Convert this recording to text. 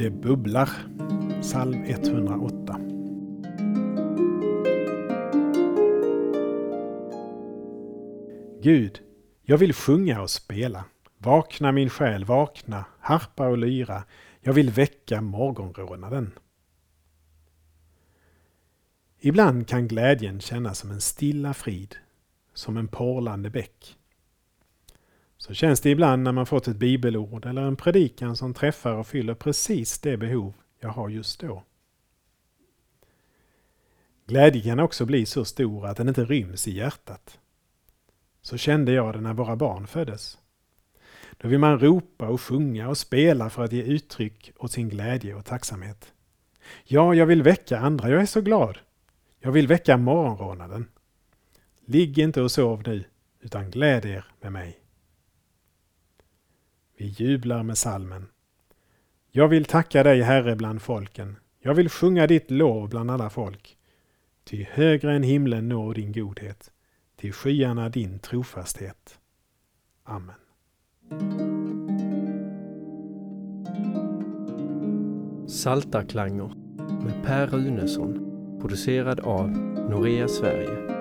Det bubblar. Psalm 108. Gud, jag vill sjunga och spela. Vakna min själ, vakna, harpa och lyra. Jag vill väcka morgonrånaden. Ibland kan glädjen kännas som en stilla frid, som en porlande bäck. Så känns det ibland när man fått ett bibelord eller en predikan som träffar och fyller precis det behov jag har just då. Glädjen kan också bli så stor att den inte ryms i hjärtat. Så kände jag det när våra barn föddes. Då vill man ropa och sjunga och spela för att ge uttryck åt sin glädje och tacksamhet. Ja, jag vill väcka andra, jag är så glad. Jag vill väcka morgonrånaden. Ligg inte och sov nu, utan gläd er med mig. Vi jublar med salmen. Jag vill tacka dig, Herre, bland folken. Jag vill sjunga ditt lov bland alla folk. Ty högre än himlen når din godhet, till skyarna din trofasthet. Amen. Saltarklanger med Per Runesson producerad av Norea Sverige